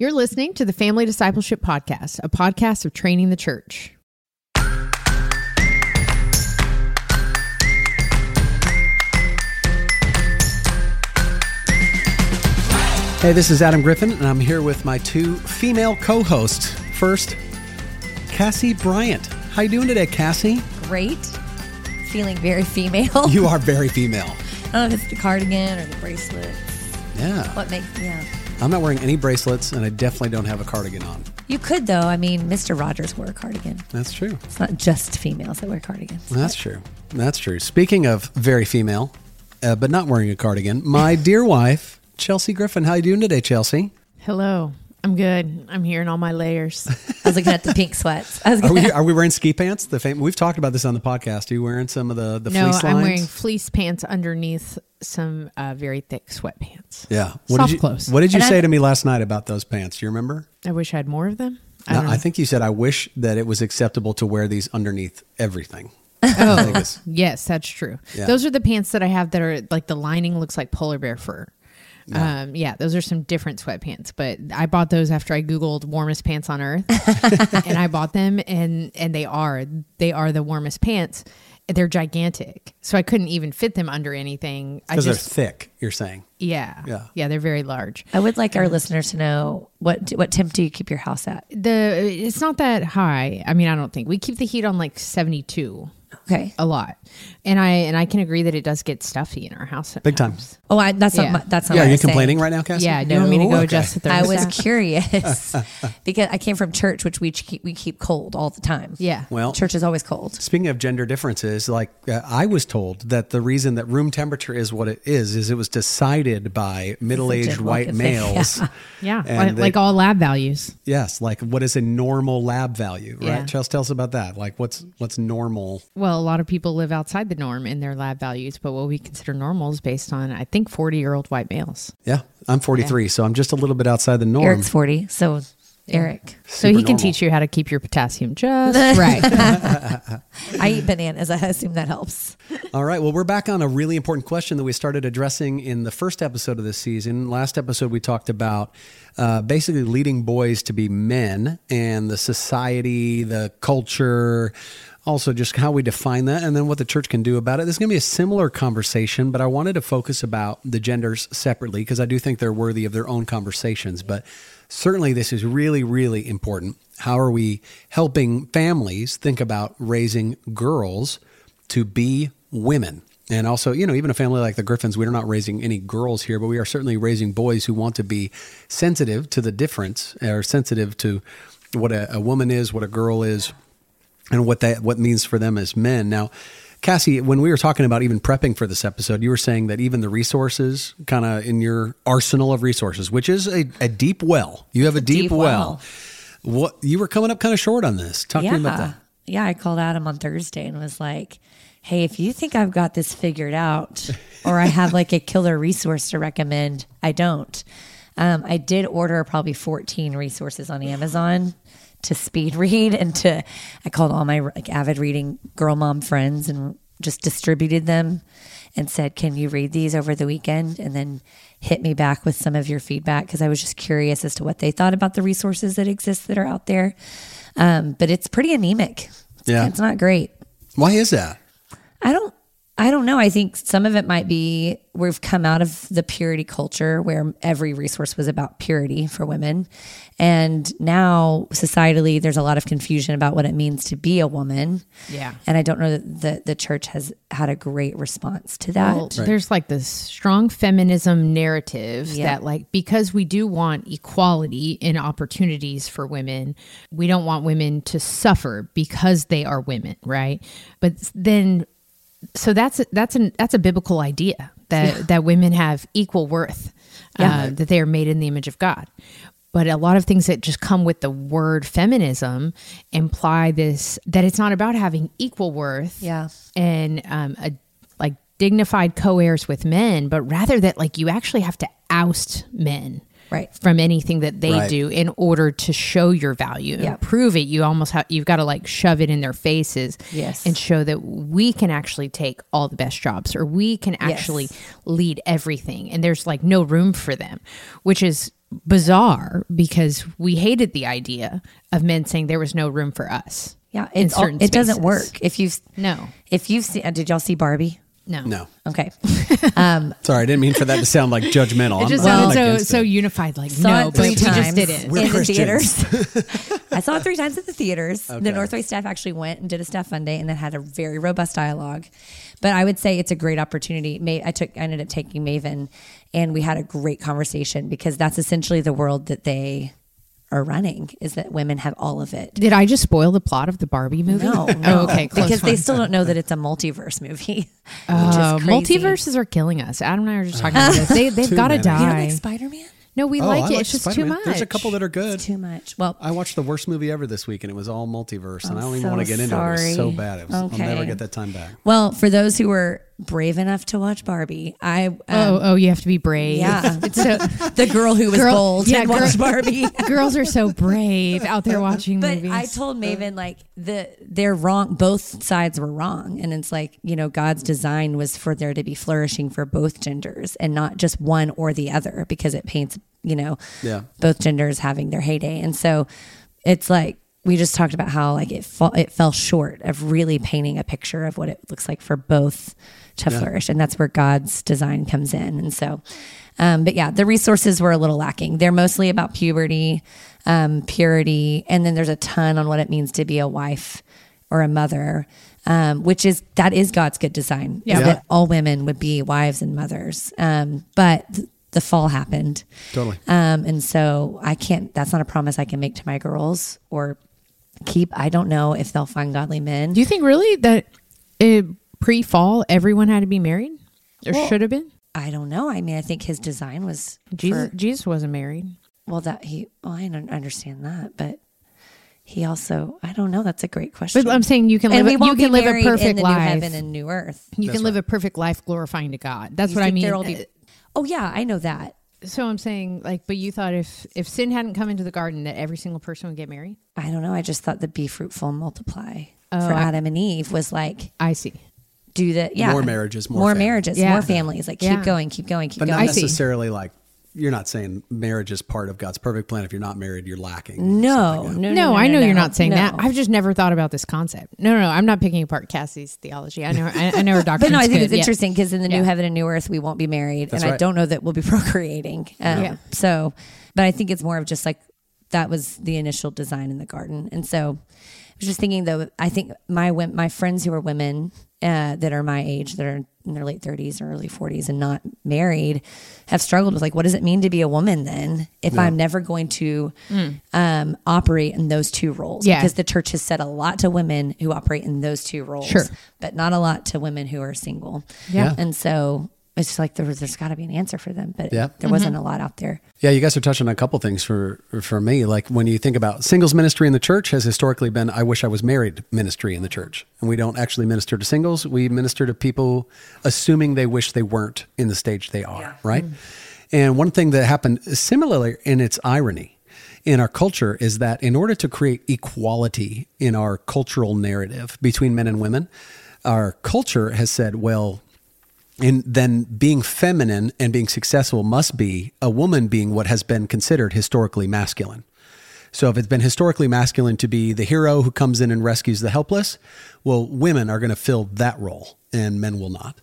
You're listening to the Family Discipleship Podcast, a podcast of training the church. Hey, this is Adam Griffin, and I'm here with my two female co-hosts. First, Cassie Bryant. How you doing today, Cassie? Great. Feeling very female. You are very female. I don't know if it's the cardigan or the bracelet. Yeah. What makes yeah. I'm not wearing any bracelets, and I definitely don't have a cardigan on. You could though. I mean, Mr. Rogers wore a cardigan. That's true. It's not just females that wear cardigans. That's true. That's true. Speaking of very female, uh, but not wearing a cardigan, my dear wife, Chelsea Griffin. How are you doing today, Chelsea? Hello. I'm good. I'm here in all my layers. I was looking at the pink sweats. I was Are we, are we wearing ski pants? The fam- we've talked about this on the podcast. Are you wearing some of the the no, fleece lines? I'm wearing fleece pants underneath some uh, very thick sweatpants. yeah. soft did you, clothes. What did you And say I- to me last night about those pants? Do you remember? I wish I had more of them. I No. I think you said I wish that it was acceptable to wear these underneath everything. oh, yes, that's true. Yeah. Those are the pants that I have that are like the lining looks like polar bear fur. Yeah. Um, yeah, those are some different sweatpants, but I bought those after I googled warmest pants on earth, and I bought them, and and they are they are the warmest pants. They're gigantic, so I couldn't even fit them under anything. Because they're thick, you're saying. yeah Yeah. yeah they're very large. I would like our listeners to know what what temp do you keep your house at? The it's not that high. I mean, I don't think we keep the heat on like seventy two Okay. a lot, and I and I can agree that it does get stuffy in our house. Big time. sometimes. Oh, I, that's Yeah. not my- that's not. yeah, what are I you was saying. complaining right now, Cassie? Yeah, do you want me to go Okay. adjust the I was curious because I came from church, which we keep we keep cold all the time. Yeah. Well, Church is always cold. speaking of gender differences, like uh, I was told that the reason that room temperature is what it is is it was decided by middle-aged general white thing. males. Yeah, And like, they- like all lab values. Yes, like what is a normal lab value, Yeah. right? Chelsea, tell us about that. Like what's what's normal? Well, a lot of people live outside the norm in their lab values, but what we consider normal is based on, I think, 40 year old white males. Yeah, I'm 43, so I'm just a little bit outside the norm. Eric's forty, so Eric. So he Super can normal. teach you how to keep your potassium just right. I eat bananas. I assume that helps. All right. Well, we're back on a really important question that we started addressing in the first episode of this season. Last episode, we talked about uh, basically leading boys to be men and the society, the culture, also just how we define that, and then what the church can do about it. This is going to be a similar conversation, but I wanted to focus about the genders separately because I do think they're worthy of their own conversations. But certainly, this is really, really important. How are we helping families think about raising girls? to be women. And also, you know, even a family like the Griffins, we're not raising any girls here, but we are certainly raising boys who want to be sensitive to the difference or sensitive to what a, a woman is, what a girl is, and what that what means for them as men. Now, Cassie, when we were talking about even prepping for this episode, you were saying that even the resources, kind of in your arsenal of resources, which is a, a deep well, you have a deep, deep well. well. What you were coming up kind of short on this. Talk to me about Yeah. that. Yeah, I called Adam on Thursday and was like, hey, if you think I've got this figured out or I have like a killer resource to recommend, I don't. Um, I did order probably 14 resources on Amazon to speed read and to, I called all my like avid reading girl mom friends and just distributed them and said, can you read these over the weekend? And then hit me back with some of your feedback because I was just curious as to what they thought about the resources that exist that are out there. Um, but it's pretty anemic. Yeah. It's not great. Why is that? I don't I don't know. I think some of it might be we've come out of the purity culture where every resource was about purity for women. And now societally there's a lot of confusion about what it means to be a woman. Yeah. And I don't know that the, the church has had a great response to that. Well, there's like this strong feminism narrative Yeah. that, like, because we do want equality in opportunities for women, we don't want women to suffer because they are women, right? But then, so that's that's an that's a biblical idea that that women have equal worth, Yeah. uh, that they are made in the image of God. But a lot of things that just come with the word feminism imply this that it's not about having equal worth Yeah. and um, a like dignified co-heirs with men, but rather that like you actually have to oust men Right. from anything that they Right. do in order to show your value and Yeah. prove it. You almost have you've got to like shove it in their faces, Yes. and show that we can actually take all the best jobs or we can actually lead everything, and there's like no room for them, which is bizarre because we hated the idea of men saying there was no room for us. Yeah, it's all, it doesn't work. If you've No. if you've seen, did y'all see Barbie? No. No. Okay, um, Sorry, I didn't mean for that to sound like judgmental. It just I'm not sounded so so unified. Like saw no, it but three we times just didn't. We're in the Christians. theaters. I saw it three times at the theaters. The Okay. Northway staff actually went and did a staff fun day and then had a very robust dialogue. But I would say it's a great opportunity. Ma- I took, I ended up taking Maven, and we had a great conversation because that's essentially the world that they are running. Is that women have all of it. Did I just spoil the plot of the Barbie movie? No, Oh, okay. Close because they still don't know that it's a multiverse movie. Uh, is crazy. multiverses are killing us. Adam and I are just talking about this. They they've got to many. You don't die. like Spider Man? no, we Oh, like I it. like it's just Spider-Man. too much. There's a couple that are good. Too much. Well, I watched the worst movie ever this week, and it was all multiverse, and I don't even so want to get into it. It was so bad. It was, I'll never get that time back. well, for those who were brave enough to watch Barbie, I um, Oh, oh, you have to be brave. Yeah. it's so the girl who was Girl- bold yeah, and girl- watched Barbie. girls are so brave out there watching But movies. I told Maven like the they're wrong. Both sides were wrong, and it's like you know God's design was for there to be flourishing for both genders and not just one or the other because it paints you know Yeah. both genders having their heyday, and so it's like we just talked about how like it fall, it fell short of really painting a picture of what it looks like for both to flourish, and that's where God's design comes in, and so. Um, but yeah, the resources were a little lacking. They're mostly about puberty, um, purity, and then there's a ton on what it means to be a wife or a mother, um, which is that is God's good design. is Yeah. that all women would be wives and mothers. Um, but th- the fall happened, Totally. um, and so I can't. That's not a promise I can make to my girls or keep. I don't know if they'll find godly men. Do you think really that uh, pre-fall everyone had to be married, or Well, should have been? I don't know. I mean, I think his design was Jesus, for- Jesus wasn't married. well, that he. Well, I don't understand that, but he also. I don't know. That's a great question. But I'm saying you can and live. a, you can live a married in perfect the life. new heaven and new earth. you That's can live a perfect life glorifying to God. That's You what I mean. be- oh yeah, I know that. So I'm saying, like, but you thought if if sin hadn't come into the garden, that every single person would get married. I don't know. I just thought the be fruitful and multiply Oh, for I- Adam and Eve was like I see. Do the yeah More marriages, more more families. marriages, Yeah. more families. Like Yeah. keep going, keep going, keep But not going. I see. necessarily like you're not saying marriage is part of God's perfect plan. If you're not married, you're lacking. No, something. no, no, No, no, I know no, you're no, not saying that. I've just never thought about this concept. No, no, no. I'm not picking apart Cassie's theology. I know. I, I know her doctrine. But no, I think it's interesting because in the Yeah. new heaven and new earth, we won't be married, That's and I don't know that we'll be procreating. Um, Yeah. So, but I think it's more of just like that was the initial design in the garden, and so I was just thinking though. I think my my friends who are women uh, that are my age, that are in their late 30s or early 40s and not married, have struggled with like, what does it mean to be a woman then? If I'm never going to um, operate in those two roles, Yeah. because the church has said a lot to women who operate in those two roles, Sure. but not a lot to women who are single. Yeah. And so it's like there was, there's got to be an answer for them, but Yeah. there wasn't mm-hmm. a lot out there. Yeah, you guys are touching on a couple things for for me. Like when you think about singles ministry in the church has historically been I wish I was married ministry in the church. And we don't actually minister to singles. We minister to people assuming they wish they weren't in the stage they are, right? Mm-hmm. And one thing that happened similarly in its irony in our culture is that in order to create equality in our cultural narrative between men and women, our culture has said, well, and then being feminine and being successful must be a woman being what has been considered historically masculine. So if it's been historically masculine to be the hero who comes in and rescues the helpless, well, women are going to fill that role and men will not.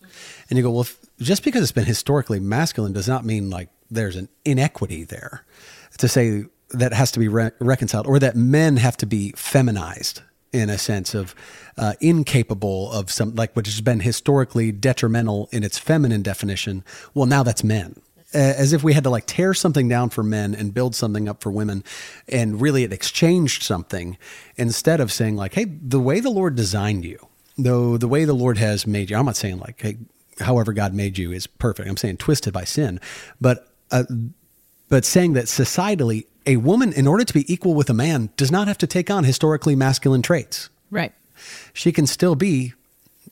And you go, well, if, just because it's been historically masculine does not mean like there's an inequity there to say that has to be re- reconciled or that men have to be feminized in a sense of uh, incapable of some like which has been historically detrimental in its feminine definition. Well now that's men. As if we had to like tear something down for men and build something up for women and really it exchanged something instead of saying like hey the way the lord designed you though the way the lord has made you i'm not saying like hey however god made you is perfect. I'm saying twisted by sin. But uh, but saying that societally, a woman, in order to be equal with a man, does not have to take on historically masculine traits. Right. She can still be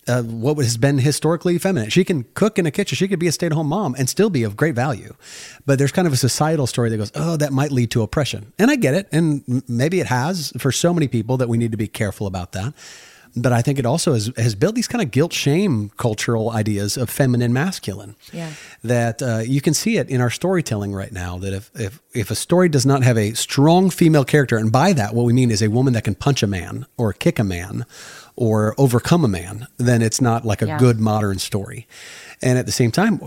uh, what has been historically feminine. She can cook in a kitchen. She could be a stay at home mom and still be of great value. But there's kind of a societal story that goes, oh, that might lead to oppression. And I get it. And maybe it has for so many people that we need to be careful about that. But I think it also has, has built these kind of guilt shame cultural ideas of feminine masculine. Yeah. That uh, you can see it in our storytelling right now. That if, if if a story does not have a strong female character, and by that what we mean is a woman that can punch a man or kick a man or overcome a man, then it's not like a Yeah. good modern story. And at the same time,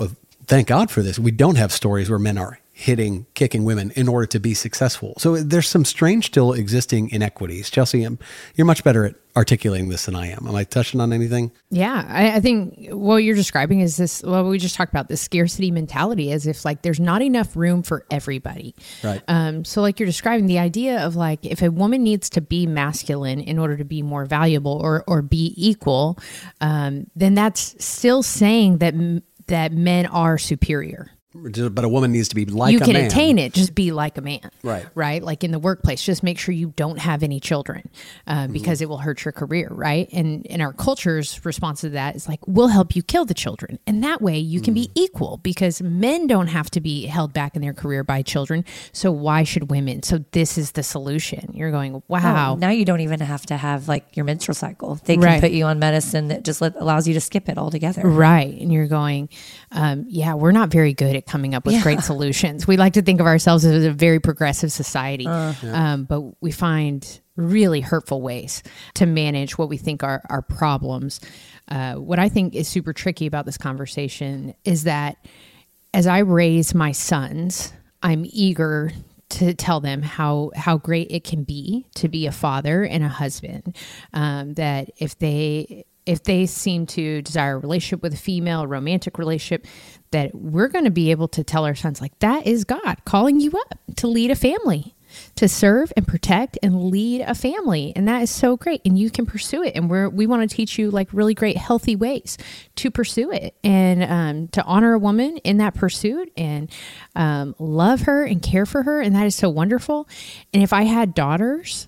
thank God for this. We don't have stories where men are hitting, kicking women in order to be successful. So there's some strange, still existing inequities. Chelsea, um, you're much better at articulating this than I am. Am I touching on anything? Yeah, I, I think what you're describing is this. Well, we just talked about this scarcity mentality, as if like there's not enough room for everybody. Right. Um. So, like you're describing the idea of like if a woman needs to be masculine in order to be more valuable or or be equal, um, then that's still saying that that men are superior. But a woman needs to be like a man. you a can man. attain it just be like a man Right. right like in the workplace just make sure you don't have any children uh, Mm-hmm. because it will hurt your career right and in our culture's response to that is like we'll help you kill the children and that way you can Mm. be equal because men don't have to be held back in their career by children so why should women so this is the solution you're going wow Oh, now you don't even have to have like your menstrual cycle. They can Right. put you on medicine that just let, allows you to skip it altogether. Right. And you're going, um, yeah, we're not very good at coming up with Yeah. great solutions. We like to think of ourselves as a very progressive society, um, but we find really hurtful ways to manage what we think are, our problems. Uh, what I think is super tricky about this conversation is that as I raise my sons, I'm eager to tell them how how great it can be to be a father and a husband. Um, that if they if they seem to desire a relationship with a female, a romantic relationship, that we're going to be able to tell our sons like that is God calling you up to lead a family to serve and protect and lead a family. And that is so great. And you can pursue it. And we're we want to teach you like really great healthy ways to pursue it and um, to honor a woman in that pursuit and um, love her and care for her. And that is so wonderful. And if i had daughters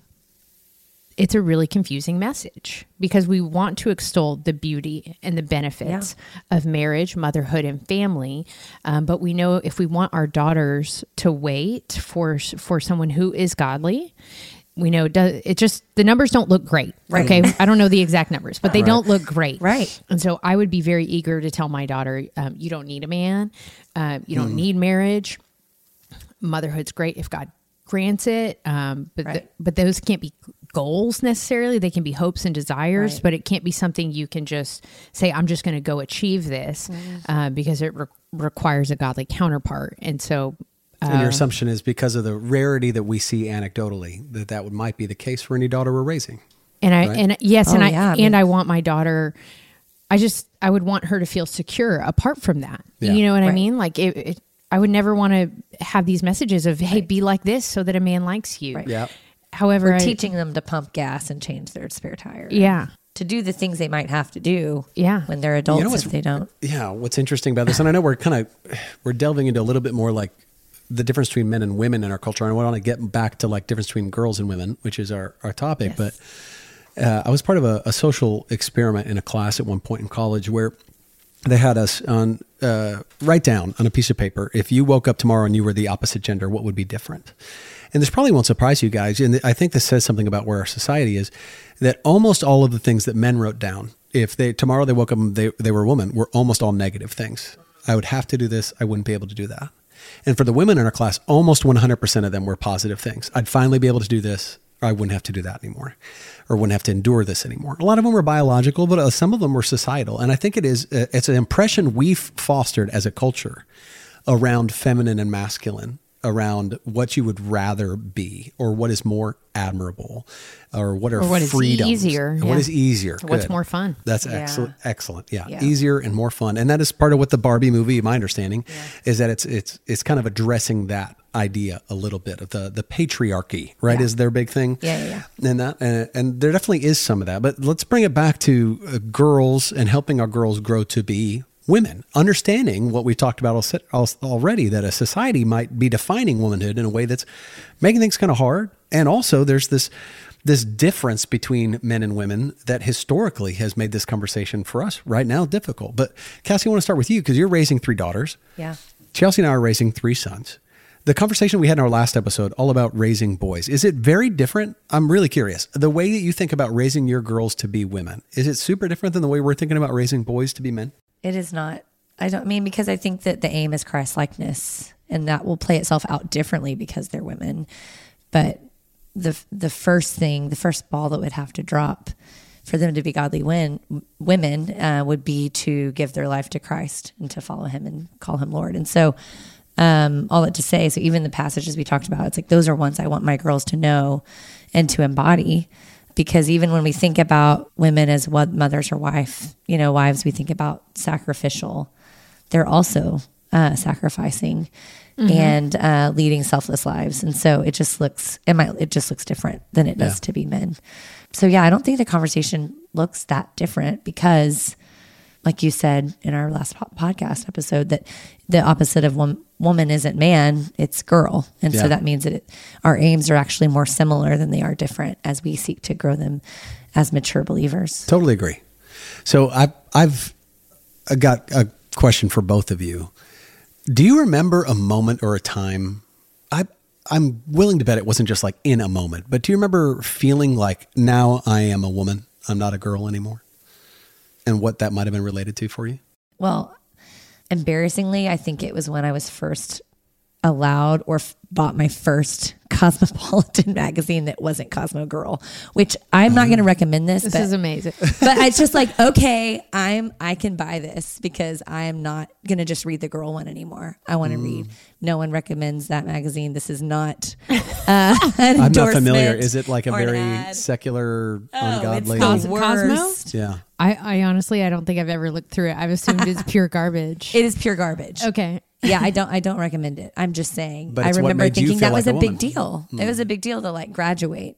it's a really confusing message because we want to extol the beauty and the benefits of marriage, motherhood, and family. Um, but we know if we want our daughters to wait for for someone who is godly, we know it, does, it just the numbers don't look great. Right. Okay, I don't know the exact numbers, but they Right. don't look great. Right. And so I would be very eager to tell my daughter, um, you don't need a man, uh, you don't need marriage motherhood's great if God grants it. Um, but Right. but those can't be goals necessarily. They can be hopes and desires, Right. but it can't be something you can just say, "I'm just going to go achieve this," Mm-hmm. uh, because it re- requires a godly counterpart. And so, and Uh, your assumption is because of the rarity that we see anecdotally that that would might be the case for any daughter we're raising. and I Right. and yes, and Oh, I yeah, I and mean- I want my daughter. I just I would want her to feel secure apart from that. Yeah. You know what I mean? Like it, it, I would never want to have these messages of, "Hey, be like this," so that a man likes you. Right. Yeah. However, We're I- teaching them to pump gas and change their spare tire. Yeah. To do the things they might have to do Yeah. when they're adults what's- if they don't. Yeah, what's interesting about this, and I know we're kind of we're delving into a little bit more like the difference between men and women in our culture. And I want to get back to like difference between girls and women, which is our our topic. But uh, I was part of a, a social experiment in a class at one point in college where they had us on uh, write down on a piece of paper if you woke up tomorrow and you were the opposite gender, what would be different? And this probably won't surprise you guys. And I think this says something about where our society is that almost all of the things that men wrote down, if they tomorrow they woke up and they, they were a woman, were almost all negative things. I would have to do this. I wouldn't be able to do that. And for the women in our class, almost 100% of them were positive things. I'd finally be able to do this, or I wouldn't have to do that anymore, or wouldn't have to endure this anymore. A lot of them were biological, but uh, some of them were societal. And I think it is, uh, it's an impression we've fostered as a culture around feminine and masculine, around what you would rather be, or what is more admirable, or what are Or what is freedoms, easier, yeah. what is easier. What's Good. more fun. That's Yeah. excellent. Excellent. Yeah. Yeah. Easier and more fun. And that is part of what the Barbie movie, my understanding, is that it's it's it's kind of addressing that idea a little bit of the the patriarchy, right? Is their big thing. Yeah, yeah, yeah. And that and, and there definitely is some of that. But let's bring it back to uh, girls and helping our girls grow to be women, understanding what we talked about al- al- already that a society might be defining womanhood in a way that's making things kind of hard. And also there's this this difference between men and women that historically has made this conversation for us right now difficult. But Cassie, I want to start with you because you're raising three daughters. Yeah. Chelsea and I are raising three sons. The conversation we had in our last episode, all about raising boys, is it very different? I'm really curious. The way that you think about raising your girls to be women, is it super different than the way we're thinking about raising boys to be men? It is not. I don't mean because I think that the aim is Christ likeness and that will play itself out differently because they're women. But the the first thing, the first ball that would have to drop for them to be godly win, women uh, would be to give their life to Christ and to follow Him and call Him Lord. And so, um, all that to say, so even the passages we talked about, it's like those are ones I want my girls to know and to embody. Because even when we think about women as what mothers or wife, you know, wives, we think about sacrificial. They're also uh, sacrificing and uh, leading selfless lives, and so it just looks it might it just looks different than it does Yeah. to be men. So yeah, I don't think the conversation looks that different because like you said in our last po- podcast episode, that the opposite of wom- woman isn't man, it's girl. And Yeah. so that means that it, our aims are actually more similar than they are different as we seek to grow them as mature believers. Totally agree. So I've I've got a question for both of you. Do you remember a moment or a time? I I'm willing to bet it wasn't just like in a moment, but do you remember feeling like now I am a woman, I'm not a girl anymore, and what that might have been related to for you? Well, embarrassingly, I think it was when I was first allowed or f- bought my first Cosmopolitan magazine that wasn't Cosmo Girl, which I'm not going to recommend this. This but is amazing. but it's just like okay i'm i can buy this because i am not gonna just read the girl one anymore i want to Mm. read no one recommends that magazine this is not uh, an I'm not familiar. Is it like a very ad. secular, Oh, ungodly? it's the Cos- Cosmo? yeah. I, I honestly, I don't think I've ever looked through it. I've assumed it's pure garbage. it is pure garbage okay. yeah i don't i don't recommend it i'm just saying But i it's what remember made you thinking feel that was a, a big woman. deal it was a big deal to like graduate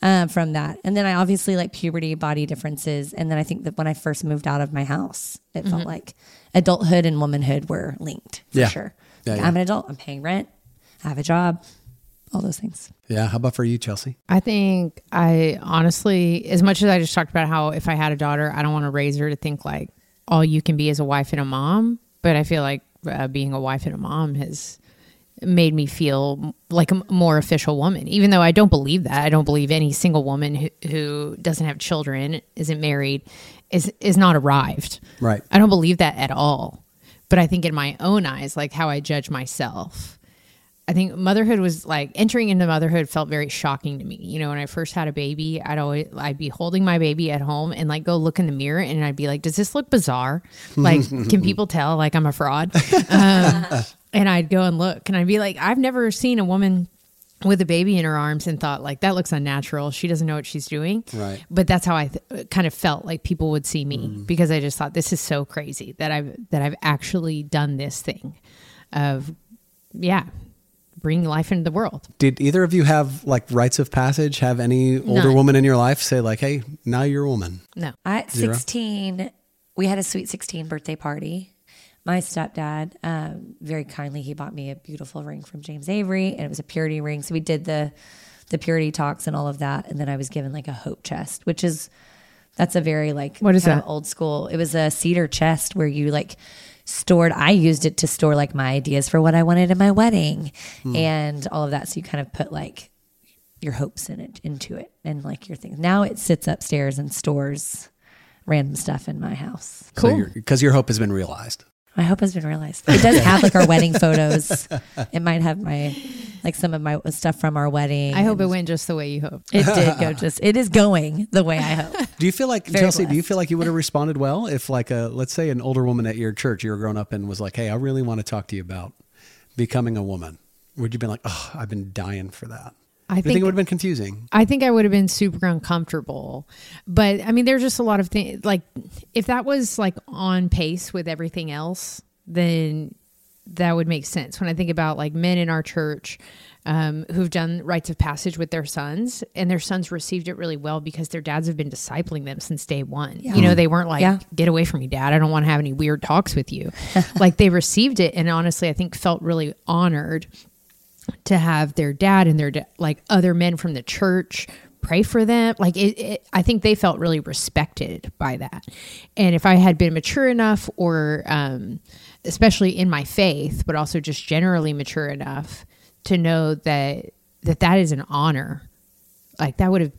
uh, from that and then i obviously like puberty body differences and then i think that when i first moved out of my house it felt like adulthood and womanhood were linked for Yeah. sure Yeah, yeah. i'm an adult i'm paying rent i have a job all those things Yeah. How about for you, Chelsea? I think I honestly, as much as I just talked about how if I had a daughter, I don't want to raise her to think like all you can be is a wife and a mom. But I feel like uh, being a wife and a mom has made me feel like a more official woman, even though I don't believe that. I don't believe any single woman who, who doesn't have children, isn't married, is is not arrived. Right. I don't believe that at all. But I think in my own eyes, like how I judge myself, I think motherhood was like entering into motherhood felt very shocking to me. You know, when I first had a baby, I'd always I'd be holding my baby at home and like go look in the mirror and I'd be like, "Does this look bizarre? Like, can people tell like I'm a fraud?" Um, and I'd go and look and I'd be like, "I've never seen a woman." With a baby in her arms and thought like that looks unnatural. She doesn't know what she's doing. Right. But that's how I th- kind of felt like people would see me mm-hmm. because I just thought this is so crazy that I've that I've actually done this thing of yeah, bring life into the world. Did either of you have like rites of passage? Have any older None. woman in your life say like, "Hey, now you're a woman"? No. At Zero? 16, we had a sweet 16 birthday party. My stepdad, um, very kindly, he bought me a beautiful ring from James Avery, and it was a purity ring. So we did the the purity talks and all of that, and then I was given like a hope chest, which is that's a very like What is that? old school. It was a cedar chest where you like stored. I used it to store like my ideas for what I wanted in my wedding, and all of that. So you kind of put like your hopes in it into it and like your things. Now it sits upstairs and stores random stuff in my house. Cool. Because your hope has been realized. My hope has been realized. It does have like our wedding photos. It might have my like some of my stuff from our wedding. I hope it went just the way you hoped. It did go just. It is going the way I hope. Do you feel like Very Chelsea? Do you feel like you would have responded well if, like, a let's say an older woman at your church you were growing up in was like, "Hey, I really want to talk to you about becoming a woman." Would you be like, "Oh, I've been dying for that"? I think think it would have been confusing? I think I would have been super uncomfortable. But I mean, there's just a lot of things. Like, if that was like on pace with everything else, then that would make sense. When I think about like men in our church um, who've done rites of passage with their sons, and their sons received it really well because their dads have been discipling them since day one. You know, they weren't like, Yeah. get away from me, dad. I don't want to have any weird talks with you. like, they received it, and honestly, I think felt really honored to have their dad and their da- like other men from the church pray for them like it, it i think they felt really respected by that and if i had been mature enough or um especially in my faith but also just generally mature enough to know that that that is an honor. Like that would have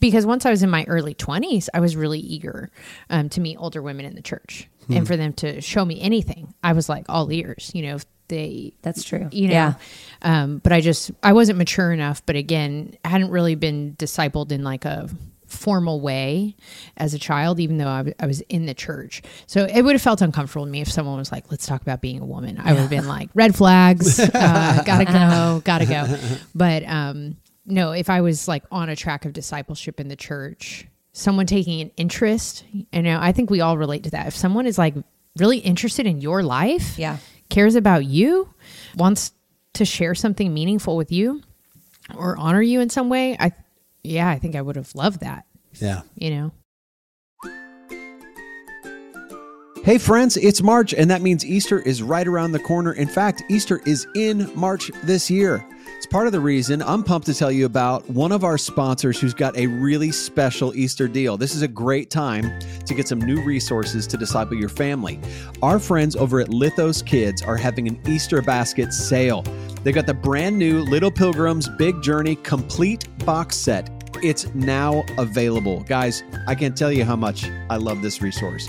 because once I was in my early 20s, I was really eager um, to meet older women in the church and for them to show me anything. I was like all ears, you know, if they That's true. you know. Yeah. Um, but I just I wasn't mature enough. But again, I hadn't really been discipled in like a formal way as a child, even though I, w- I was in the church. So it would have felt uncomfortable to me if someone was like, "Let's talk about being a woman." I would have been like, "Red flags, uh, gotta go, gotta go." But um, no, if I was like on a track of discipleship in the church, someone taking an interest, you know, I think we all relate to that. If someone is like really interested in your life, Yeah. Cares about you, wants to share something meaningful with you or honor you in some way, I yeah, I think I would have loved that, Yeah. you know. Hey, friends, it's March, and that means Easter is right around the corner. In fact, Easter is in March this year. It's part of the reason I'm pumped to tell you about one of our sponsors who's got a really special Easter deal. This is a great time to get some new resources to disciple your family. Our friends over at Lithos Kids are having an Easter basket sale. They've got the brand new Little Pilgrims Big Journey complete box set. It's now available. Guys, I can't tell you how much I love this resource.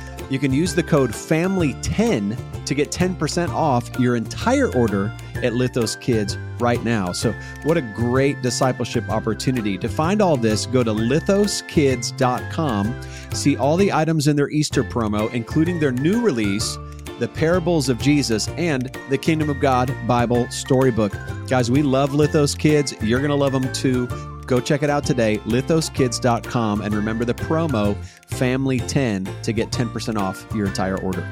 You can use the code FAMILY10 to get 10% off your entire order at Lithos Kids right now. So, what a great discipleship opportunity. To find all this, go to lithoskids.com, see all the items in their Easter promo, including their new release, The Parables of Jesus, and the Kingdom of God Bible Storybook. Guys, we love Lithos Kids. You're going to love them too. Go check it out today, lithoskids.com, and remember the promo FAMILY10 to get 10% off your entire order.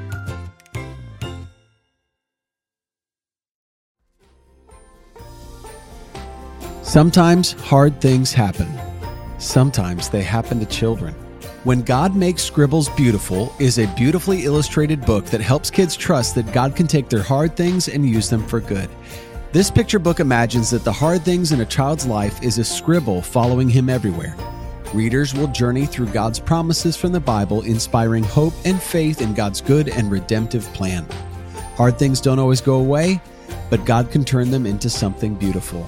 Sometimes hard things happen. Sometimes they happen to children. When God Makes Scribbles Beautiful is a beautifully illustrated book that helps kids trust that God can take their hard things and use them for good. This picture book imagines that the hard things in a child's life is a scribble following him everywhere. Readers will journey through God's promises from the Bible, inspiring hope and faith in God's good and redemptive plan. Hard things don't always go away, but God can turn them into something beautiful.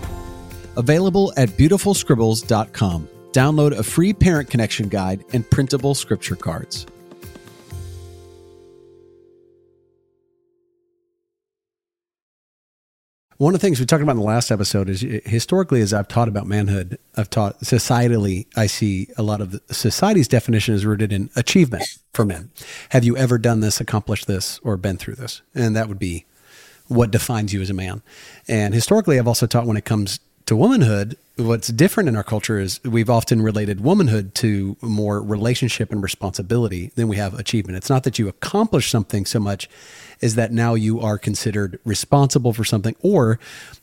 Available at beautifulscribbles.com. Download a free parent connection guide and printable scripture cards. One of the things we talked about in the last episode is uh, historically, as I've taught about manhood, I've taught societally, I see a lot of society's definition is rooted in achievement for men. Have you ever done this, accomplished this, or been through this? And that would be what defines you as a man. And historically, I've also taught when it comes to womanhood, what's different in our culture is we've often related womanhood to more relationship and responsibility than we have achievement. It's not that you accomplish something so much as that now you are considered responsible for something or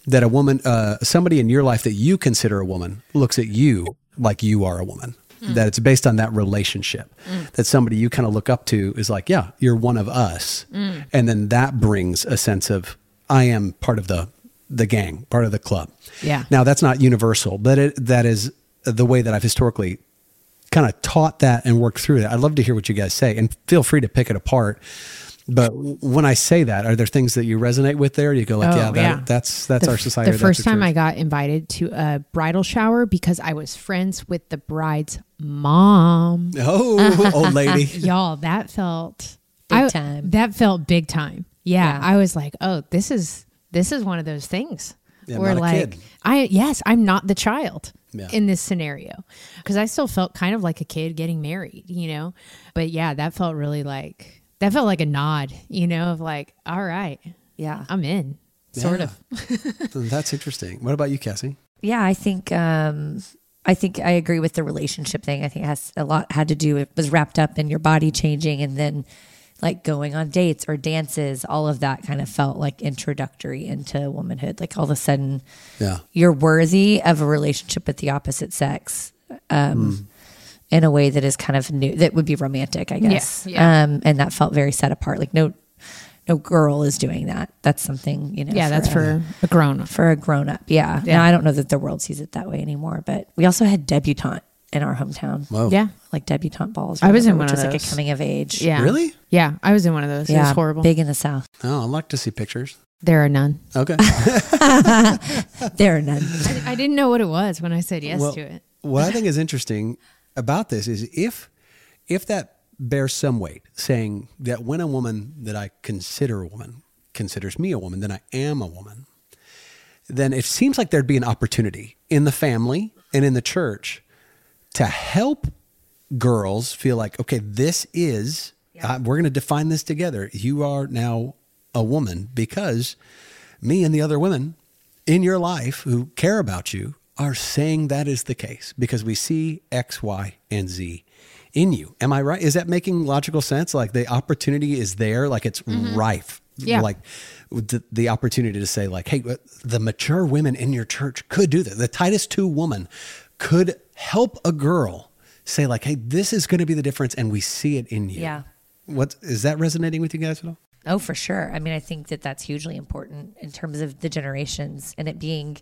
that a woman, uh, somebody in your life that you consider a woman looks at you like you are a woman. Hmm. That it's based on that relationship. Hmm. That somebody you kind of look up to is like, yeah, you're one of us. Hmm. And then that brings a sense of, I am part of the the gang, part of the club. Yeah. Now that's not universal, but it, that is the way that I've historically kind of taught that and worked through that. I'd love to hear what you guys say and feel free to pick it apart. But when I say that, are there things that you resonate with there? You go like, Oh, yeah, that, yeah. that's that's the, our society. The that's first time church. I got invited to a bridal shower because I was friends with the bride's mom. oh, old lady, Y'all, that felt Big I- time. That felt big time. Yeah, Yeah. I was like, oh, this is this is one of those things Yeah, where not a like kid. I yes, I'm not the child Yeah. in this scenario because I still felt kind of like a kid getting married, you know. But yeah, that felt really like that felt like a nod, you know, of like, all right, Yeah. I'm in, sort Yeah. of. that's interesting. What about you, Cassie? Yeah, I think um I think I agree with the relationship thing. I think it has a lot had to do it was wrapped up in your body changing and then like going on dates or dances, all of that kind of felt like introductory into womanhood. Like all of a sudden Yeah, you're worthy of a relationship with the opposite sex. Um in a way that is kind of new that would be romantic, I guess. yeah. Um and that felt very set apart. Like no a girl is doing that. That's something you know. Yeah, that's a- for a grown up. for a grown up. Yeah. Yeah. Now I don't know that the world sees it that way anymore, but we also had debutante in our hometown. Whoa. Yeah. Like debutante balls. I was in one which of was like a coming of age. Yeah. Really? Yeah, I was in one of those. it was horrible. Big in the South. Oh, I'd like to see pictures. There are none. Okay. There are none. I didn't know what it was when I said yes Well, to it. what I think is interesting about this is if if that bears some weight, saying that when a woman that I consider a woman considers me a woman, then I am a woman, then it seems like there'd be an opportunity in the family and in the church to help girls feel like, okay, this is, uh, we're going to define this together. You are now a woman because me and the other women in your life who care about you are saying that is the case because we see X, Y, and Z in you. Am I right? Is that making logical sense? Like the opportunity is there, like it's rife. Yeah. Like the, the opportunity to say, like, hey, the mature women in your church could do that. The Titus 2 woman could help a girl say, like, hey, this is going to be the difference, and we see it in you. Yeah. What is that resonating with you guys at all? Oh, for sure. I mean, I think that that's hugely important in terms of the generations and it being,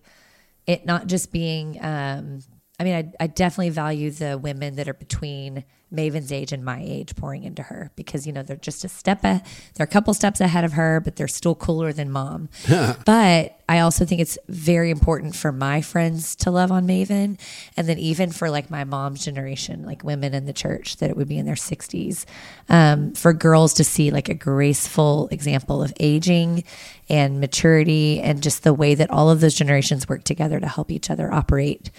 it not just being, um, I mean, I, I definitely value the women that are between Maven's age and my age pouring into her because, you know, they're just a step, a, they're a couple steps ahead of her, but they're still cooler than mom. but I also think it's very important for my friends to love on Maven. And then even for like my mom's generation, like women in the church that it would be in their 60s, um, for girls to see like a graceful example of aging and maturity and just the way that all of those generations work together to help each other operate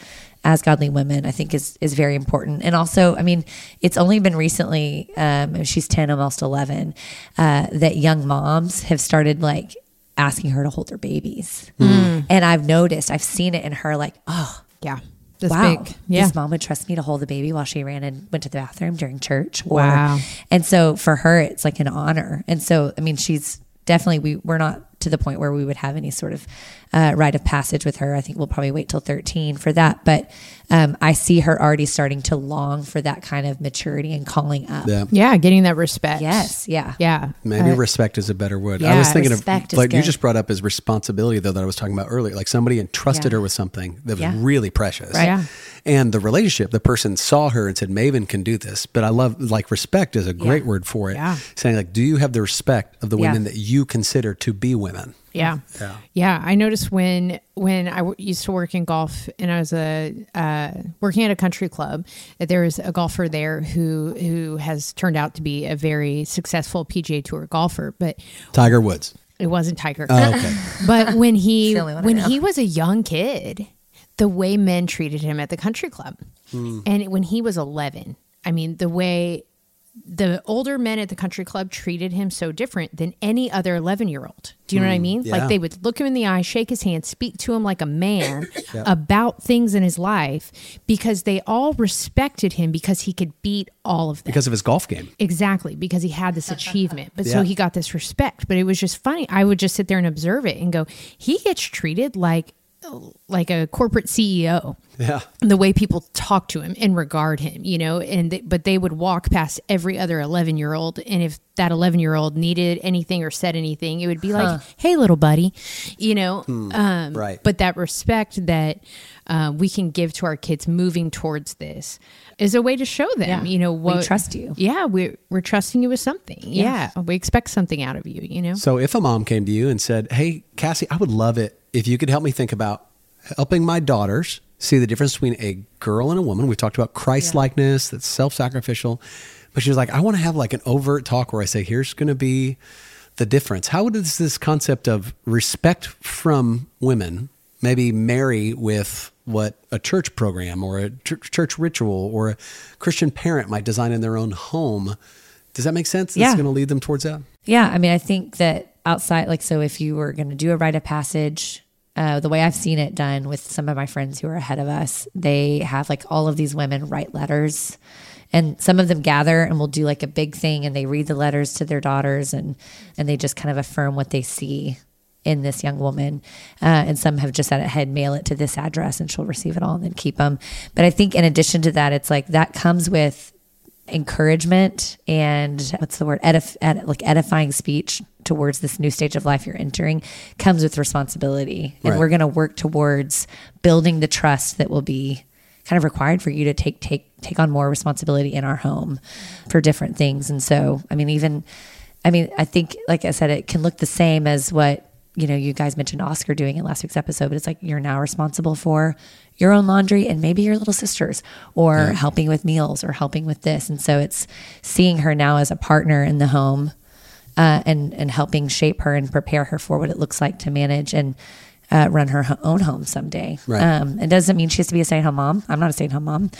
as godly women, I think is is very important. And also, I mean, it's only been recently, um, she's 10, almost 11, uh, that young moms have started like asking her to hold their babies. And I've noticed, I've seen it in her like, oh, Yeah. That's wow, big. Yeah. this mom would trust me to hold the baby while she ran and went to the bathroom during church. Or, Wow. And so for her, it's like an honor. And so, I mean, she's definitely, we, we're not to the point where we would have any sort of uh, rite of passage with her. I think we'll probably wait till 13 for that. But um, I see her already starting to long for that kind of maturity and calling up. Yeah. Yeah, getting that respect. Yes. Yeah. Yeah. Maybe Uh, respect is a better word. I was thinking respect of is like you just brought up as responsibility though that I was talking about earlier. Like somebody entrusted Yeah. her with something that was Yeah. really precious. Right. Yeah. And the relationship, the person saw her and said, Maven can do this. But I love like respect is a great Yeah. word for it. Yeah. Saying like, do you have the respect of the Yeah. women that you consider to be women? Yeah. Yeah. Yeah. I noticed when when I w- used to work in golf and I was a uh, working at a country club that there was a golfer there who who has turned out to be a very successful PGA Tour golfer, but Tiger Woods. it wasn't Tiger. Oh, okay. But when he the only one I when he was a young kid, the way men treated him at the country club, Hmm. and when he was eleven, I mean the way the older men at the country club treated him so different than any other 11 year old. Do you know what I mean? Hmm. yeah. Like they would look him in the eye, shake his hand, speak to him like a man about things in his life because they all respected him because he could beat all of them. Because of his golf game. Exactly, because he had this achievement. But so he got this respect. But it was just funny. I would just sit there and observe it and go, he gets treated like like a corporate CEO. Yeah. The way people talk to him and regard him, you know, and they, but they would walk past every other 11 year old. And if that 11 year old needed anything or said anything, it would be like, hey, little buddy, you know, um, right. But that respect that uh, we can give to our kids moving towards this is a way to show them, Yeah. you know, We trust you. yeah, we're we're trusting you with something. Yeah. we expect something out of you. You know. So if a mom came to you and said, "Hey, Cassie, I would love it if you could help me think about helping my daughters see the difference between a girl and a woman." We talked about Christ likeness, that's self-sacrificial, but she was like, "I want to have like an overt talk where I say, here's going to be the difference." How does this concept of respect from women maybe marry with what a church program or a ch- church ritual or a Christian parent might design in their own home? Does that make sense? Yeah. going to lead them towards that. Yeah, I mean, I think that outside, like, so if you were going to do a rite of passage, uh, the way I've seen it done with some of my friends who are ahead of us, they have like all of these women write letters, and some of them gather and will do like a big thing, and they read the letters to their daughters, and and they just kind of affirm what they see in this young woman. Uh, and some have just had it head mail it to this address, and she'll receive it all and then keep them. But I think in addition to that, it's like that comes with encouragement and what's the word edif- ed- like edifying speech towards this new stage of life you're entering comes with responsibility. And Right. we're going to work towards building the trust that will be kind of required for you to take take take on more responsibility in our home for different things. And so, I mean, even I mean, I think like I said, it can look the same as what you know you guys mentioned Oscar doing in last week's episode, but it's like you're now responsible for your own laundry and maybe your little sisters or helping with meals or helping with this. And so it's seeing her now as a partner in the home uh, and and helping shape her and prepare her for what it looks like to manage and uh, run her own home someday. Right. Um, it doesn't mean she has to be a stay at home mom. I'm not a stay at home mom.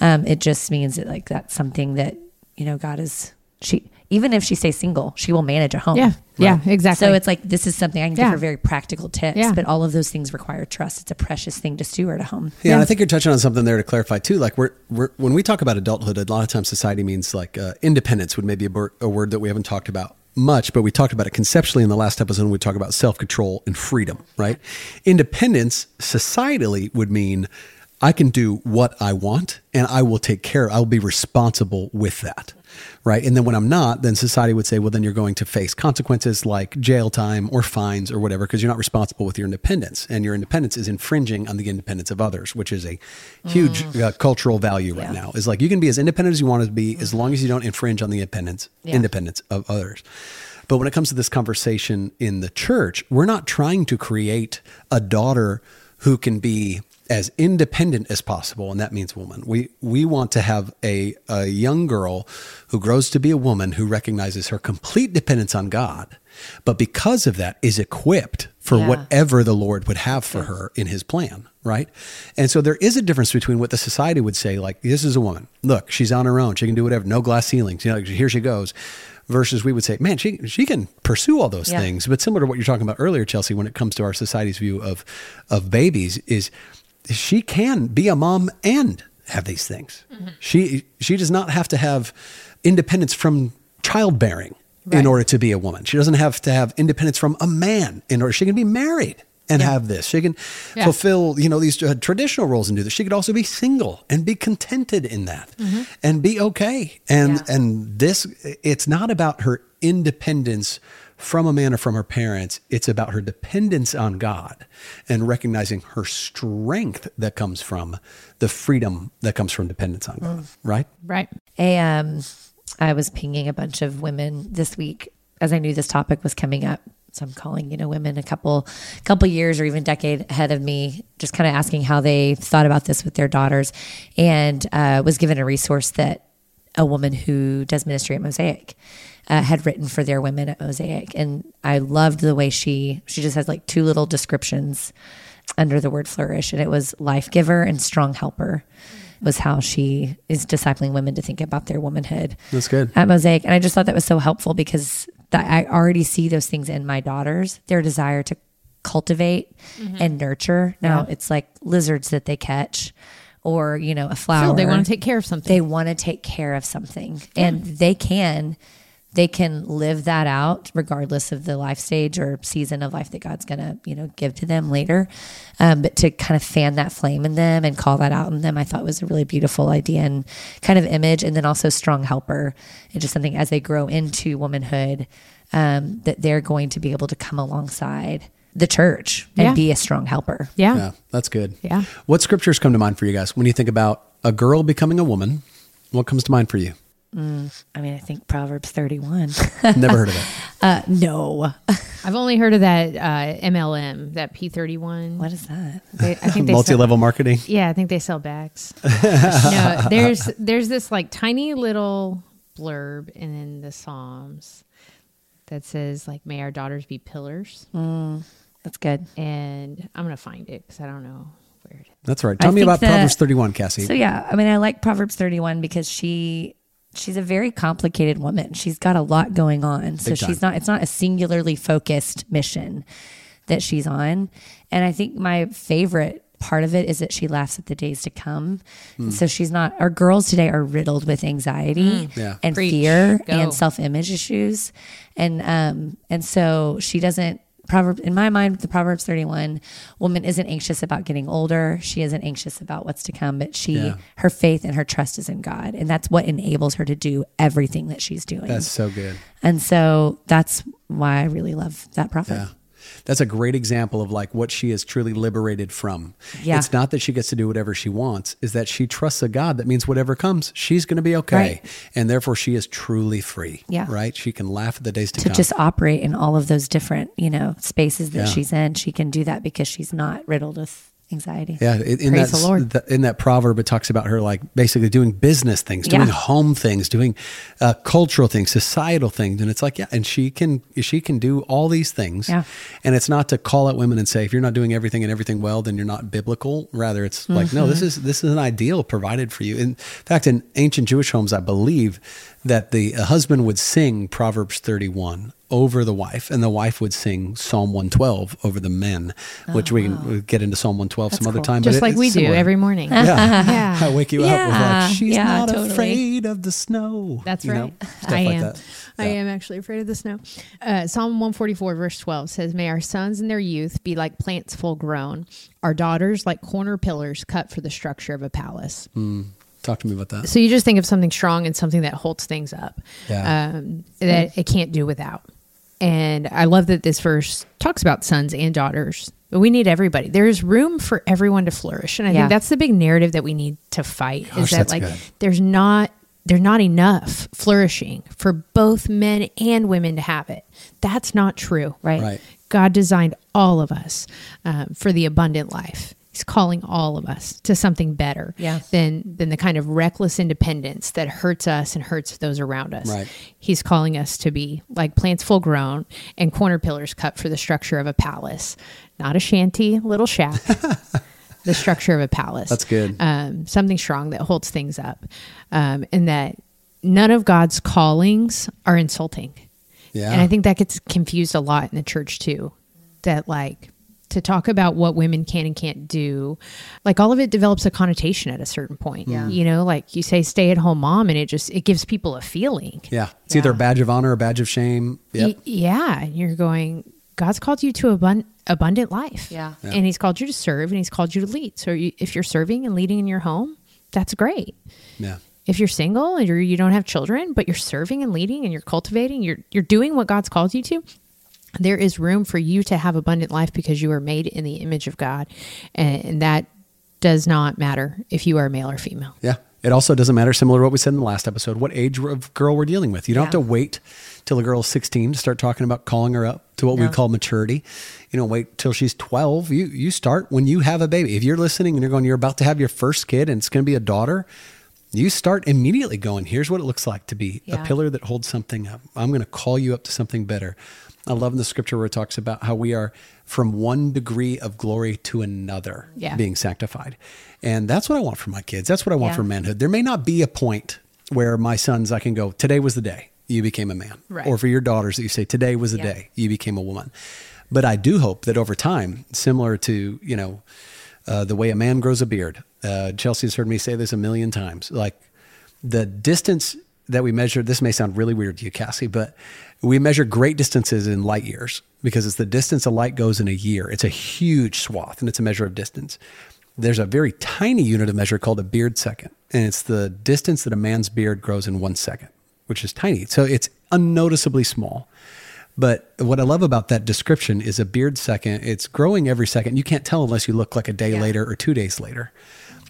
Um, it just means that like that's something that you know God is she even if she stays single, she will manage a home. Yeah. Yeah. Exactly. So it's like this is something I can give her very practical tips, Yeah. but all of those things require trust. It's a precious thing to steward a home. Yeah, and Yeah. I think you're touching on something there to clarify too. Like we're, we're when we talk about adulthood, a lot of times society means like uh, independence would maybe a, bur- a word that we haven't talked about much, but we talked about it conceptually in the last episode. We talk about self control and freedom, right? Independence societally would mean I can do what I want and I will take care. I will be responsible with that. Right. And then when I'm not, then society would say, well, then you're going to face consequences like jail time or fines or whatever, because you're not responsible with your independence. And your independence is infringing on the independence of others, which is a huge uh, cultural value right Yeah. now. Is like you can be as independent as you want to be as long as you don't infringe on the independence, Yeah. independence of others. But when it comes to this conversation in the church, we're not trying to create a daughter who can be as independent as possible, and that means woman. We we want to have a, a young girl who grows to be a woman who recognizes her complete dependence on God, but because of that is equipped for Yeah. whatever the Lord would have for her in his plan, right? And so there is a difference between what the society would say, like, this is a woman. Look, she's on her own. She can do whatever, no glass ceilings. You know, here she goes. Versus we would say, man, she she can pursue all those Yeah. things. But similar to what you're talking about earlier, Chelsea, when it comes to our society's view of of babies, is she can be a mom and have these things. Mm-hmm. She she does not have to have independence from childbearing in order to be a woman. She doesn't have to have independence from a man in order. She can be married and have this. She can Yeah. fulfill, you know, these uh, traditional roles and do this. She could also be single and be contented in that and be okay. And Yeah. and this it's not about her independence from a man or from her parents. It's about her dependence on God and recognizing her strength that comes from the freedom that comes from dependence on God. Right? right. a um I was pinging a bunch of women this week as I knew this topic was coming up. So I'm calling, you know, women a couple couple years or even decade ahead of me, just kind of asking how they thought about this with their daughters, and uh, was given a resource that a woman who does ministry at Mosaic uh, had written for their women at Mosaic, and I loved the way she she just has like two little descriptions under the word flourish, and it was life giver and strong helper was how she is discipling women to think about their womanhood That's good. at Mosaic. And I just thought that was so helpful because that I already see those things in my daughters, their desire to cultivate mm-hmm. and nurture. Now it's like lizards that they catch or, you know, a flower. So they want to take care of something. they want to take care of something and they can they can live that out regardless of the life stage or season of life that god's going to you know give to them later um, but to kind of fan that flame in them and call that out in them i thought was a really beautiful idea and kind of image and then also strong helper and just something as they grow into womanhood um, that they're going to be able to come alongside the church and Yeah. be a strong helper yeah. Yeah, that's good. Yeah. What scriptures come to mind for you guys when you think about a girl becoming a woman? What comes to mind for you? I mean i think proverbs 31 Never heard of it. uh, no I've only heard of that uh, MLM, that P31. what is that They, I think they Multi-level marketing. Yeah, I think they sell bags. no, there's there's this like tiny little blurb in the Psalms that says like, "May our daughters be pillars," that's good and I'm gonna find it because I don't know where it is. That's right. Tell me about that- Proverbs 31, Cassie. So yeah, I mean, I like Proverbs 31 because she she's a very complicated woman. She's got a lot going on. So Big time. she's not it's not a singularly focused mission that she's on. And I think my favorite part of it is that she laughs at the days to come. Hmm. So she's not our girls today are riddled with anxiety Yeah. and Preach. fear Go. and self-image issues. And um and so she doesn't proverb in my mind the proverbs 31 woman isn't anxious about getting older she isn't anxious about what's to come but she Yeah. her faith and her trust is in god and that's what enables her to do everything that she's doing That's so good. and so that's why i really love that prophet Yeah. That's a great example of like what she is truly liberated from. Yeah. It's not that she gets to do whatever she wants, is that she trusts a God that means whatever comes, she's going to be okay. Right. And therefore she is truly free. Yeah. Right? She can laugh at the days to, to come. just operate in all of those different you know spaces that Yeah. she's in she can do that because she's not riddled with anxiety Yeah, in Praise that the in that proverb, it talks about her like basically doing business things, doing Yeah. home things, doing uh, cultural things, societal things, and it's like yeah, and she can she can do all these things. Yeah. and it's not to call out women and say if you're not doing everything and everything well, then you're not biblical. Rather, it's like no, this Mm-hmm. is this is an ideal provided for you. In fact, in ancient Jewish homes, I believe that the husband would sing Proverbs 31 over the wife, and the wife would sing Psalm 112 over the men, which we can we'll get into Psalm 112 some Oh, other cool. time. but Just it- like it's we do similar. every morning. Yeah. Yeah. I wake you up with Yeah, like, she's yeah, not totally. afraid of the snow. That's you know, right. stuff I like am. that. I am actually afraid of the snow. Uh, Psalm 144, verse 12 says, May our sons in their youth be like plants full grown, our daughters like corner pillars cut for the structure of a palace. Talk to me about that. So you just think of something strong and something that holds things up Yeah. um, that it can't do without. And I love that this verse talks about sons and daughters. But we need everybody. There is room for everyone to flourish, and I Yeah. think that's the big narrative that we need to fight. Gosh, is that like good. there's not there's not enough flourishing for both men and women to have it. That's not true. Right. Right. God designed all of us um, for the abundant life. He's calling all of us to something better Yeah. than than the kind of reckless independence that hurts us and hurts those around us. Right. He's calling us to be like plants full grown and corner pillars cut for the structure of a palace, not a shanty little shack. the structure of a palace. That's good. Um, something strong that holds things up, um, and that none of God's callings are insulting. Yeah. And I think that gets confused a lot in the church too. That like to talk about what women can and can't do, like all of it develops a connotation at a certain point. Yeah. You know, like you say stay at home mom and it just it gives people a feeling. yeah. It's either a badge of honor or a badge of shame. Yep. Y- yeah. And you're going, God's called you to abun- abundant life. Yeah. Yeah. And he's called you to serve and he's called you to lead. So you, if you're serving and leading in your home, that's great. yeah. If you're single and you're, you don't have children, but you're serving and leading and you're cultivating, you're, you're doing what God's called you to, there is room for you to have abundant life because you are made in the image of God. And, that does not matter if you are male or female. Yeah. It also doesn't matter, similar to what we said in the last episode, what age of girl we're dealing with. You don't have to wait till a girl's 16 to start talking about calling her up to what we call maturity. You know, wait till she's 12. You you start when you have a baby. If you're listening and you're going, you're about to have your first kid and it's going to be a daughter, you start immediately going, here's what it looks like to be Yeah. a pillar that holds something up. I'm going to call you up to something better. I love in the scripture where it talks about how we are from one degree of glory to another Yeah. being sanctified. And that's what I want for my kids. That's what I want Yeah. for manhood. There may not be a point where my sons, I can go, today was the day you became a man. Right. Or for your daughters that you say, today was the Yeah. day you became a woman. But I do hope that over time, similar to, you know, uh, the way a man grows a beard, uh, Chelsea's heard me say this a million times. Like the distance that we measure, this may sound really weird to you, Cassie, but we measure great distances in light years because it's the distance a light goes in a year. It's a huge swath and it's a measure of distance. There's a very tiny unit of measure called a beard second, and it's the distance that a man's beard grows in one second, which is tiny. So it's unnoticeably small. But what I love about that description is a beard second. It's growing every second. You can't tell unless you look like a day Yeah. later or two days later.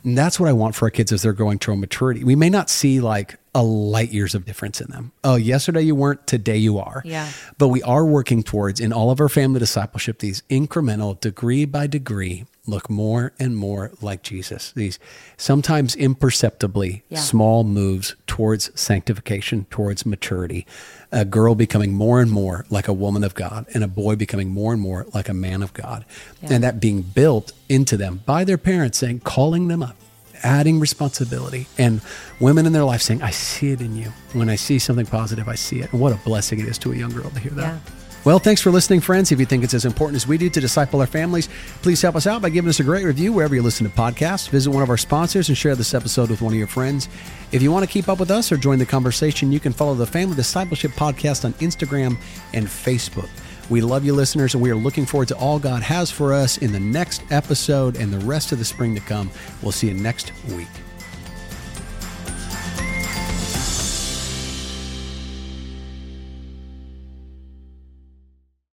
And that's what I want for our kids as they're growing to maturity. We may not see like a light years of difference in them. Oh, yesterday you weren't, today you are. Yeah. But we are working towards in all of our family discipleship these incremental, degree by degree, look more and more like Jesus. These sometimes imperceptibly Yeah. small moves towards sanctification, towards maturity. A girl becoming more and more like a woman of God, and a boy becoming more and more like a man of God. Yeah. And that being built into them by their parents, saying, calling them up, adding responsibility, and women in their life saying, I see it in you. When I see something positive, I see it. And what a blessing it is to a young girl to hear that. Yeah. Well, thanks for listening, friends. If you think it's as important as we do to disciple our families, please help us out by giving us a great review wherever you listen to podcasts. Visit one of our sponsors and share this episode with one of your friends. If you want to keep up with us or join the conversation, you can follow the Family Discipleship Podcast on Instagram and Facebook. We love you, listeners, and we are looking forward to all God has for us in the next episode and the rest of the spring to come. We'll see you next week.